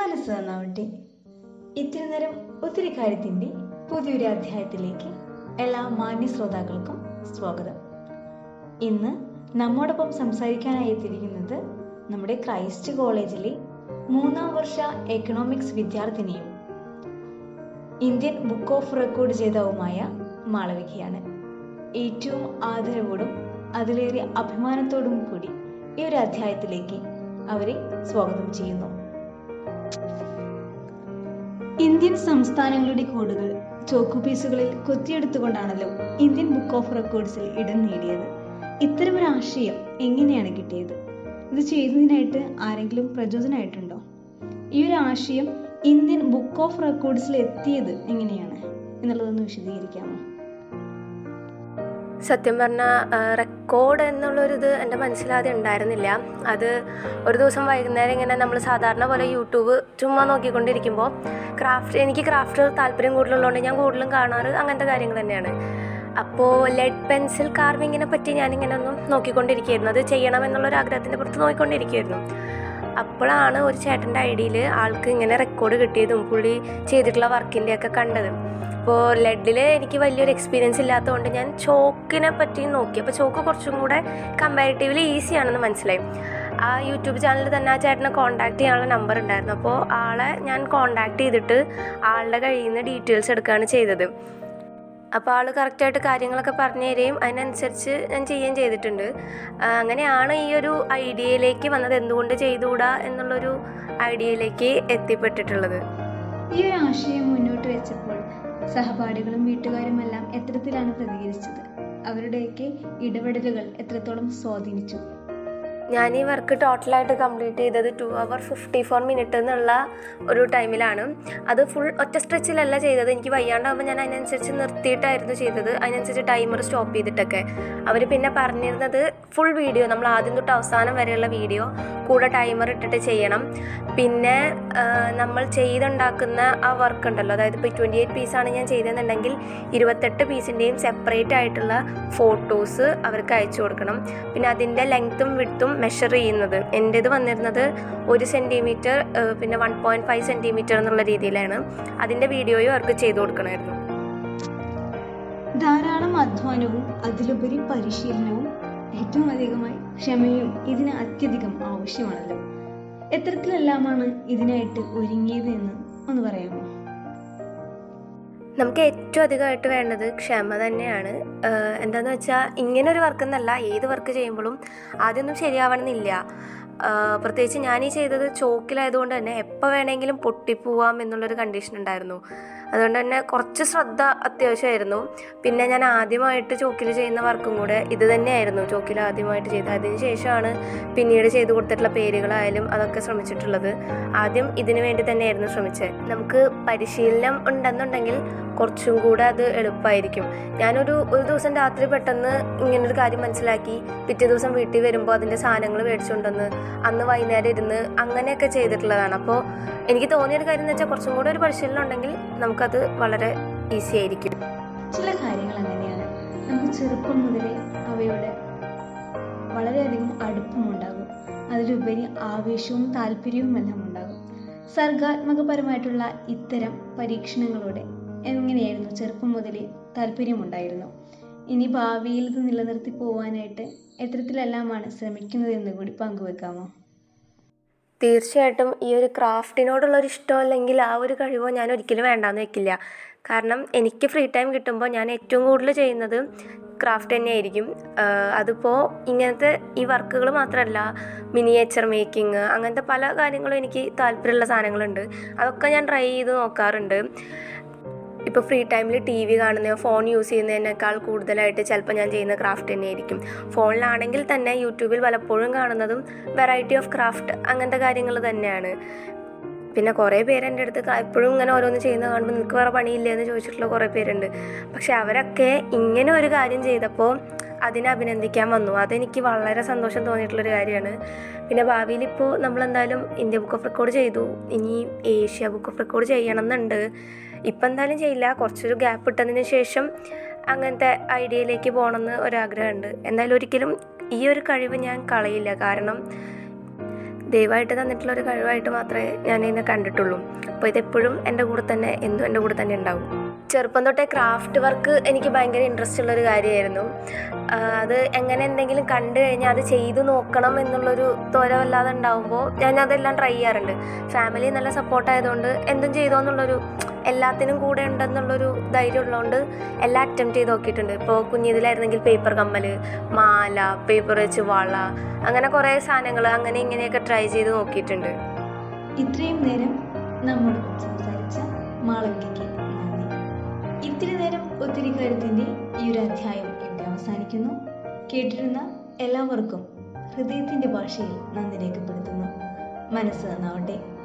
മനസ്സ് നന്നാവട്ടെ ഇത്തിരി നേരം ഒത്തിരി കാര്യത്തിന്റെ പുതിയൊരു അധ്യായത്തിലേക്ക് എല്ലാ മാന്യ ശ്രോതാക്കൾക്കും സ്വാഗതം. ഇന്ന് നമ്മോടൊപ്പം സംസാരിക്കാനായി എത്തിയിരിക്കുന്നത് നമ്മുടെ ക്രൈസ്റ്റ് കോളേജിലെ മൂന്നാം വർഷ എക്കണോമിക്സ് വിദ്യാർത്ഥിനിയും ഇന്ത്യൻ ബുക്ക് ഓഫ് റെക്കോർഡ് ജേതാവുമായ മാളവികയാണ്. ഏറ്റവും ആദരവോടും അതിലേറെ അഭിമാനത്തോടും കൂടി ഈ ഒരു അധ്യായത്തിലേക്ക് അവരെ സ്വാഗതം ചെയ്യുന്നു. ഇന്ത്യൻ സംസ്ഥാനങ്ങളുടെ കോഡുകൾ ചോക്കുപീസുകളിൽ കൊത്തിയെടുത്തുകൊണ്ടാണല്ലോ ഇന്ത്യൻ ബുക്ക് ഓഫ് റെക്കോർഡ്സിൽ ഇടം നേടിയത്. ഇത്തരമൊരു ആശയം എങ്ങനെയാണ് കിട്ടിയത്? ഇത് ചെയ്യുന്നതിനായിട്ട് ആരെങ്കിലും പ്രചോദനമായിട്ടുണ്ടോ ഈ ഒരു ആശയം ഇന്ത്യൻ ബുക്ക് ഓഫ് റെക്കോർഡ്സിൽ എത്തിയത് എങ്ങനെയാണ്? എന്നുള്ളതൊന്ന് വിശദീകരിക്കാമോ? സത്യം പറഞ്ഞാൽ റെക്കോർഡ് എന്നുള്ളൊരിത് എന്റെ മനസ്സിലാദ്യം ഉണ്ടായിരുന്നില്ല. അത് ഒരു ദിവസം വൈകുന്നേരം ഇങ്ങനെ നമ്മൾ സാധാരണ പോലെ യൂട്യൂബ് ചുമ്മാ നോക്കിക്കൊണ്ടിരിക്കുമ്പോൾ ക്രാഫ്റ്റ് എനിക്ക് ക്രാഫ്റ്റ് താല്പര്യം കൂടുതലുള്ളതുകൊണ്ട് ഞാൻ കൂടുതലും കാണാറ് അങ്ങനത്തെ കാര്യങ്ങൾ തന്നെയാണ്. അപ്പോൾ ലെഡ് പെൻസിൽ കാർവിങ്ങിനെ പറ്റി ഞാനിങ്ങനെ ഒന്ന് നോക്കിക്കൊണ്ടിരിക്കുകയായിരുന്നു. അത് ചെയ്യണം ആഗ്രഹത്തിന്റെ പുറത്ത് നോക്കിക്കൊണ്ടിരിക്കുകയായിരുന്നു. അപ്പോഴാണ് ഒരു ചേട്ടന്റെ ഐഡിയിൽ ആൾക്ക് ഇങ്ങനെ റെക്കോർഡ് കിട്ടിയതും പുള്ളി ചെയ്തിട്ടുള്ള വർക്കിന്റെ ഒക്കെ കണ്ടത്. അപ്പോൾ ലെഡിൽ എനിക്ക് വലിയൊരു എക്സ്പീരിയൻസ് ഇല്ലാത്തതുകൊണ്ട് ഞാൻ ചോക്കിനെ പറ്റി നോക്കി. അപ്പോൾ ചോക്ക് കുറച്ചും കൂടെ കമ്പാരിറ്റീവ്ലി ഈസി ആണെന്ന് മനസ്സിലായി. ആ യൂട്യൂബ് ചാനലിൽ തന്നെ ആ ചേട്ടനെ കോൺടാക്ട് ചെയ്യാനുള്ള നമ്പർ ഉണ്ടായിരുന്നു. അപ്പോൾ ആളെ ഞാൻ കോൺടാക്ട് ചെയ്തിട്ട് ആളുടെ കയ്യിൽ നിന്ന് ഡീറ്റെയിൽസ് എടുക്കുകയാണ് ചെയ്തത്. അപ്പോൾ ആൾ കറക്റ്റായിട്ട് കാര്യങ്ങളൊക്കെ പറഞ്ഞു തരികയും അതിനനുസരിച്ച് ഞാൻ ചെയ്യുകയും ചെയ്തിട്ടുണ്ട്. അങ്ങനെയാണ് ഈ ഒരു ഐഡിയയിലേക്ക് വന്നത്. എന്തുകൊണ്ട് ചെയ്തുകൂടാ എന്നുള്ളൊരു ഐഡിയയിലേക്ക് എത്തിപ്പെട്ടിട്ടുള്ളത്. ഈ ഒരു ആശയം മുന്നോട്ട് വെച്ചപ്പോൾ സഹപാഠികളും വീട്ടുകാരും എല്ലാം എത്തരത്തിലാണ് പ്രതികരിച്ചത്? അവരുടെയൊക്കെ ഇടപെടലുകൾ എത്രത്തോളം സ്വാധീനിച്ചു? ഞാൻ ഈ വർക്ക് ടോട്ടലായിട്ട് കംപ്ലീറ്റ് ചെയ്തത് two hour fifty four minute എന്നുള്ള ഒരു ടൈമിലാണ് അത് ഫുൾ ഒറ്റ സ്ട്രെച്ചിലല്ല ചെയ്തത്. എനിക്ക് വയ്യാണ്ടാകുമ്പോൾ ഞാൻ അതിനനുസരിച്ച് നിർത്തിയിട്ടായിരുന്നു ചെയ്തത്. അതിനനുസരിച്ച് ടൈമർ സ്റ്റോപ്പ് ചെയ്തിട്ടൊക്കെ. അവർ പിന്നെ പറഞ്ഞിരുന്നത് ഫുൾ വീഡിയോ നമ്മൾ ആദ്യം തൊട്ട് അവസാനം വരെയുള്ള വീഡിയോ കൂടെ ടൈമർ ഇട്ടിട്ട് ചെയ്യണം. പിന്നെ നമ്മൾ ചെയ്തുണ്ടാക്കുന്ന ആ വർക്ക് ഉണ്ടല്ലോ. അതായത് ഇപ്പോൾ ട്വന്റി എയ്റ്റ് പീസാണ് ഞാൻ ചെയ്തതെന്നുണ്ടെങ്കിൽ ഇരുപത്തെട്ട് പീസിന്റെയും സെപ്പറേറ്റ് ആയിട്ടുള്ള ഫോട്ടോസ് അവർക്ക് അയച്ചു കൊടുക്കണം. പിന്നെ അതിന്റെ ലെങ്ത്തും വിട്ടും മെഷർ ചെയ്യുന്നത്. എന്റേത് വന്നിരുന്നത് ഒരു സെന്റിമീറ്റർ പിന്നെ വൺ പോയിന്റ് ഫൈവ് സെന്റിമീറ്റർ എന്നുള്ള രീതിയിലാണ്. അതിന്റെ വീഡിയോയും അവർക്ക് ചെയ്തു കൊടുക്കണമായിരുന്നു. ധാരാളം അധ്വാനവും അതിലുപരി പരിശീലനവും ഏറ്റവും അധികമായി ക്ഷമയും ഇതിന് അത്യധികം ആവശ്യമാണല്ലോ. എത്തരത്തിലെല്ലാമാണ് ഇതിനായിട്ട് ഒരുങ്ങിയത് എന്ന് ഒന്ന് പറയാമോ? നമുക്ക് ഏറ്റവും അധികമായിട്ട് വേണ്ടത് ക്ഷമ തന്നെയാണ്. എന്താണെന്ന് വെച്ചാൽ ഇങ്ങനെ ഒരു വർക്ക് എന്നല്ല ഏത് വർക്ക് ചെയ്യുമ്പോഴും ആദ്യമൊന്നും ശരിയാവണമെന്നില്ല. പ്രത്യേകിച്ച് ഞാൻ ഈ ചെയ്തത് ചോക്കിലായതുകൊണ്ട് തന്നെ എപ്പോൾ വേണമെങ്കിലും പൊട്ടിപ്പോവാം എന്നുള്ളൊരു കണ്ടീഷൻ ഉണ്ടായിരുന്നു. അതുകൊണ്ട് തന്നെ കുറച്ച് ശ്രദ്ധ അത്യാവശ്യമായിരുന്നു. പിന്നെ ഞാൻ ആദ്യമായിട്ട് ചോക്കിൽ ചെയ്യുന്ന വർക്കും കൂടെ ഇത് തന്നെയായിരുന്നു. ചോക്കിൽ ആദ്യമായിട്ട് ചെയ്തത്. അതിന് ശേഷമാണ് പിന്നീട് ചെയ്തു കൊടുത്തിട്ടുള്ള പേരുകളായാലും അതൊക്കെ ശ്രമിച്ചിട്ടുള്ളത്. ആദ്യം ഇതിനു വേണ്ടി തന്നെയായിരുന്നു ശ്രമിച്ചത് നമുക്ക് പരിശീലനം ഉണ്ടെന്നുണ്ടെങ്കിൽ കുറച്ചും കൂടെ അത് എളുപ്പമായിരിക്കും. ഞാനൊരു ഒരു ദിവസം രാത്രി പെട്ടെന്ന് ഇങ്ങനൊരു കാര്യം മനസ്സിലാക്കി പിറ്റേ ദിവസം വീട്ടിൽ വരുമ്പോൾ അതിന്റെ സാധനങ്ങൾ മേടിച്ചുകൊണ്ടുവന്ന് അന്ന് വൈകുന്നേരം ഇരുന്ന് അങ്ങനെയൊക്കെ ചെയ്തിട്ടുള്ളതാണ്. അപ്പോൾ എനിക്ക് തോന്നിയൊരു കാര്യം എന്ന് വെച്ചാൽ കുറച്ചും കൂടെ ഒരു പരിശീലനം ഉണ്ടെങ്കിൽ നമുക്കത് വളരെ ഈസി ആയിരിക്കും. ചില കാര്യങ്ങൾ അങ്ങനെയാണ്. നമുക്ക് ചെറുപ്പം മുതലേ അവയോട് വളരെയധികം അടുപ്പമുണ്ടാകും അതിലുപരി ആവേശവും താല്പര്യവും എല്ലാം ഉണ്ടാകും. സർഗാത്മകപരമായിട്ടുള്ള ഇത്തരം പരീക്ഷണങ്ങളോടെ എങ്ങനെയായിരുന്നു ചെറുപ്പം മുതലേ താല്പര്യമുണ്ടായിരുന്നു ഇനി ഭാവിയിൽ നിലനിർത്തി പോവാനായിട്ട് എത്തരത്തിലെല്ലാമാണ് ശ്രമിക്കുന്നത് എന്ന് കൂടി പങ്കുവെക്കാമോ? തീർച്ചയായിട്ടും ഈ ഒരു ക്രാഫ്റ്റിനോടുള്ള ഒരു അല്ലെങ്കിൽ ആ ഒരു കഴിവോ ഞാൻ ഒരിക്കലും വേണ്ടാന്ന് വെക്കില്ല. കാരണം എനിക്ക് ഫ്രീ ടൈം കിട്ടുമ്പോൾ ഞാൻ ഏറ്റവും കൂടുതൽ ചെയ്യുന്നത് ക്രാഫ്റ്റ് തന്നെയായിരിക്കും. അതിപ്പോൾ ഇങ്ങനത്തെ ഈ വർക്കുകൾ മാത്രമല്ല മിനിയേച്ചർ മേക്കിംഗ് അങ്ങനത്തെ പല കാര്യങ്ങളും എനിക്ക് താല്പര്യമുള്ള സാധനങ്ങളുണ്ട്. അതൊക്കെ ഞാൻ ട്രൈ ചെയ്ത് നോക്കാറുണ്ട്. ഇപ്പോൾ ഫ്രീ ടൈമിൽ ടി വി കാണുന്നതോ ഫോൺ യൂസ് ചെയ്യുന്നതിനേക്കാൾ കൂടുതലായിട്ട് ചിലപ്പോൾ ഞാൻ ചെയ്യുന്ന ക്രാഫ്റ്റ് തന്നെയായിരിക്കും. ഫോണിലാണെങ്കിൽ തന്നെ യൂട്യൂബിൽ പലപ്പോഴും കാണുന്നതും വെറൈറ്റി ഓഫ് ക്രാഫ്റ്റ് അങ്ങനത്തെ കാര്യങ്ങൾ തന്നെയാണ്. പിന്നെ കുറേ പേര് എന്റെ അടുത്ത് എപ്പോഴും ഇങ്ങനെ ഓരോന്ന് ചെയ്യുന്ന കാണുമ്പോൾ നിനക്ക് വേറെ പണിയില്ലേ എന്ന് ചോദിച്ചിട്ടുള്ള കുറേ പേരുണ്ട്. പക്ഷെ അവരൊക്കെ ഇങ്ങനെ ഒരു കാര്യം ചെയ്തപ്പോൾ അതിനെ അഭിനന്ദിക്കാൻ വന്നു. അതെനിക്ക് വളരെ സന്തോഷം തോന്നിയിട്ടുള്ളൊരു കാര്യമാണ്. പിന്നെ ഭാവിയിൽ ഇപ്പോൾ നമ്മളെന്തായാലും ഇന്ത്യ ബുക്ക് ഓഫ് റെക്കോർഡ് ചെയ്തു. ഇനി ഏഷ്യ ബുക്ക് ഓഫ് റെക്കോർഡ് ചെയ്യണം എന്നുണ്ട്. ഇപ്പം എന്തായാലും ചെയ്യില്ല. കുറച്ചൊരു ഗ്യാപ്പ് ഇട്ടതിന് ശേഷം അങ്ങനത്തെ ഐഡിയയിലേക്ക് പോകണമെന്ന് ഒരാഗ്രഹമുണ്ട്. എന്തായാലും ഒരിക്കലും ഈ ഒരു കഴിവ് ഞാൻ കളയില്ല. കാരണം ദൈവമായിട്ട് തന്നിട്ടുള്ള ഒരു കഴിവായിട്ട് മാത്രമേ ഞാൻ ഇതിനെ കണ്ടിട്ടുള്ളൂ. അപ്പോൾ ഇതെപ്പോഴും എന്റെ കൂടെ തന്നെ എന്നും എന്റെ കൂടെ തന്നെ ഉണ്ടാവും. ചെറുപ്പം തൊട്ടേ ക്രാഫ്റ്റ് വർക്ക് എനിക്ക് ഭയങ്കര ഇൻട്രസ്റ്റ് ഉള്ളൊരു കാര്യമായിരുന്നു. അത് എങ്ങനെ എന്തെങ്കിലും കണ്ടു കഴിഞ്ഞാൽ അത് ചെയ്തു നോക്കണം എന്നുള്ളൊരു തോരവല്ലാതെ ഉണ്ടാവുമ്പോൾ ഞാൻ അതെല്ലാം ട്രൈ ചെയ്യാറുണ്ട്. ഫാമിലി നല്ല സപ്പോർട്ട് ആയതുകൊണ്ട് എന്തും ചെയ്തോ എന്നുള്ളൊരു എല്ലാത്തിനും കൂടെ ഉണ്ടെന്നുള്ളൊരു ധൈര്യം ഉള്ളതുകൊണ്ട് എല്ലാം അറ്റംപ്റ്റ് ചെയ്ത് നോക്കിയിട്ടുണ്ട്. ഇപ്പോൾ കുഞ്ഞിതിലായിരുന്നെങ്കിൽ പേപ്പർ കമ്മൽ മാല പേപ്പർ വെച്ച് വള അങ്ങനെ കുറേ സാധനങ്ങൾ അങ്ങനെ ഇങ്ങനെയൊക്കെ ട്രൈ ചെയ്ത് നോക്കിയിട്ടുണ്ട്. ഇത്രയും നേരം നമ്മൾ സംസാരിച്ച മാളവികയ്ക്ക് നന്ദി. ഇത്തിരി നേരം ഒത്തിരി കാര്യത്തിന്റെ ഈ ഒരു അധ്യായം ഇവിടെ അവസാനിക്കുന്നു. കേട്ടിരുന്ന എല്ലാവർക്കും ഹൃദയത്തിന്റെ ഭാഷയിൽ നന്ദി രേഖപ്പെടുത്തുന്നു. മനസ്സ് നന്നാവട്ടെ.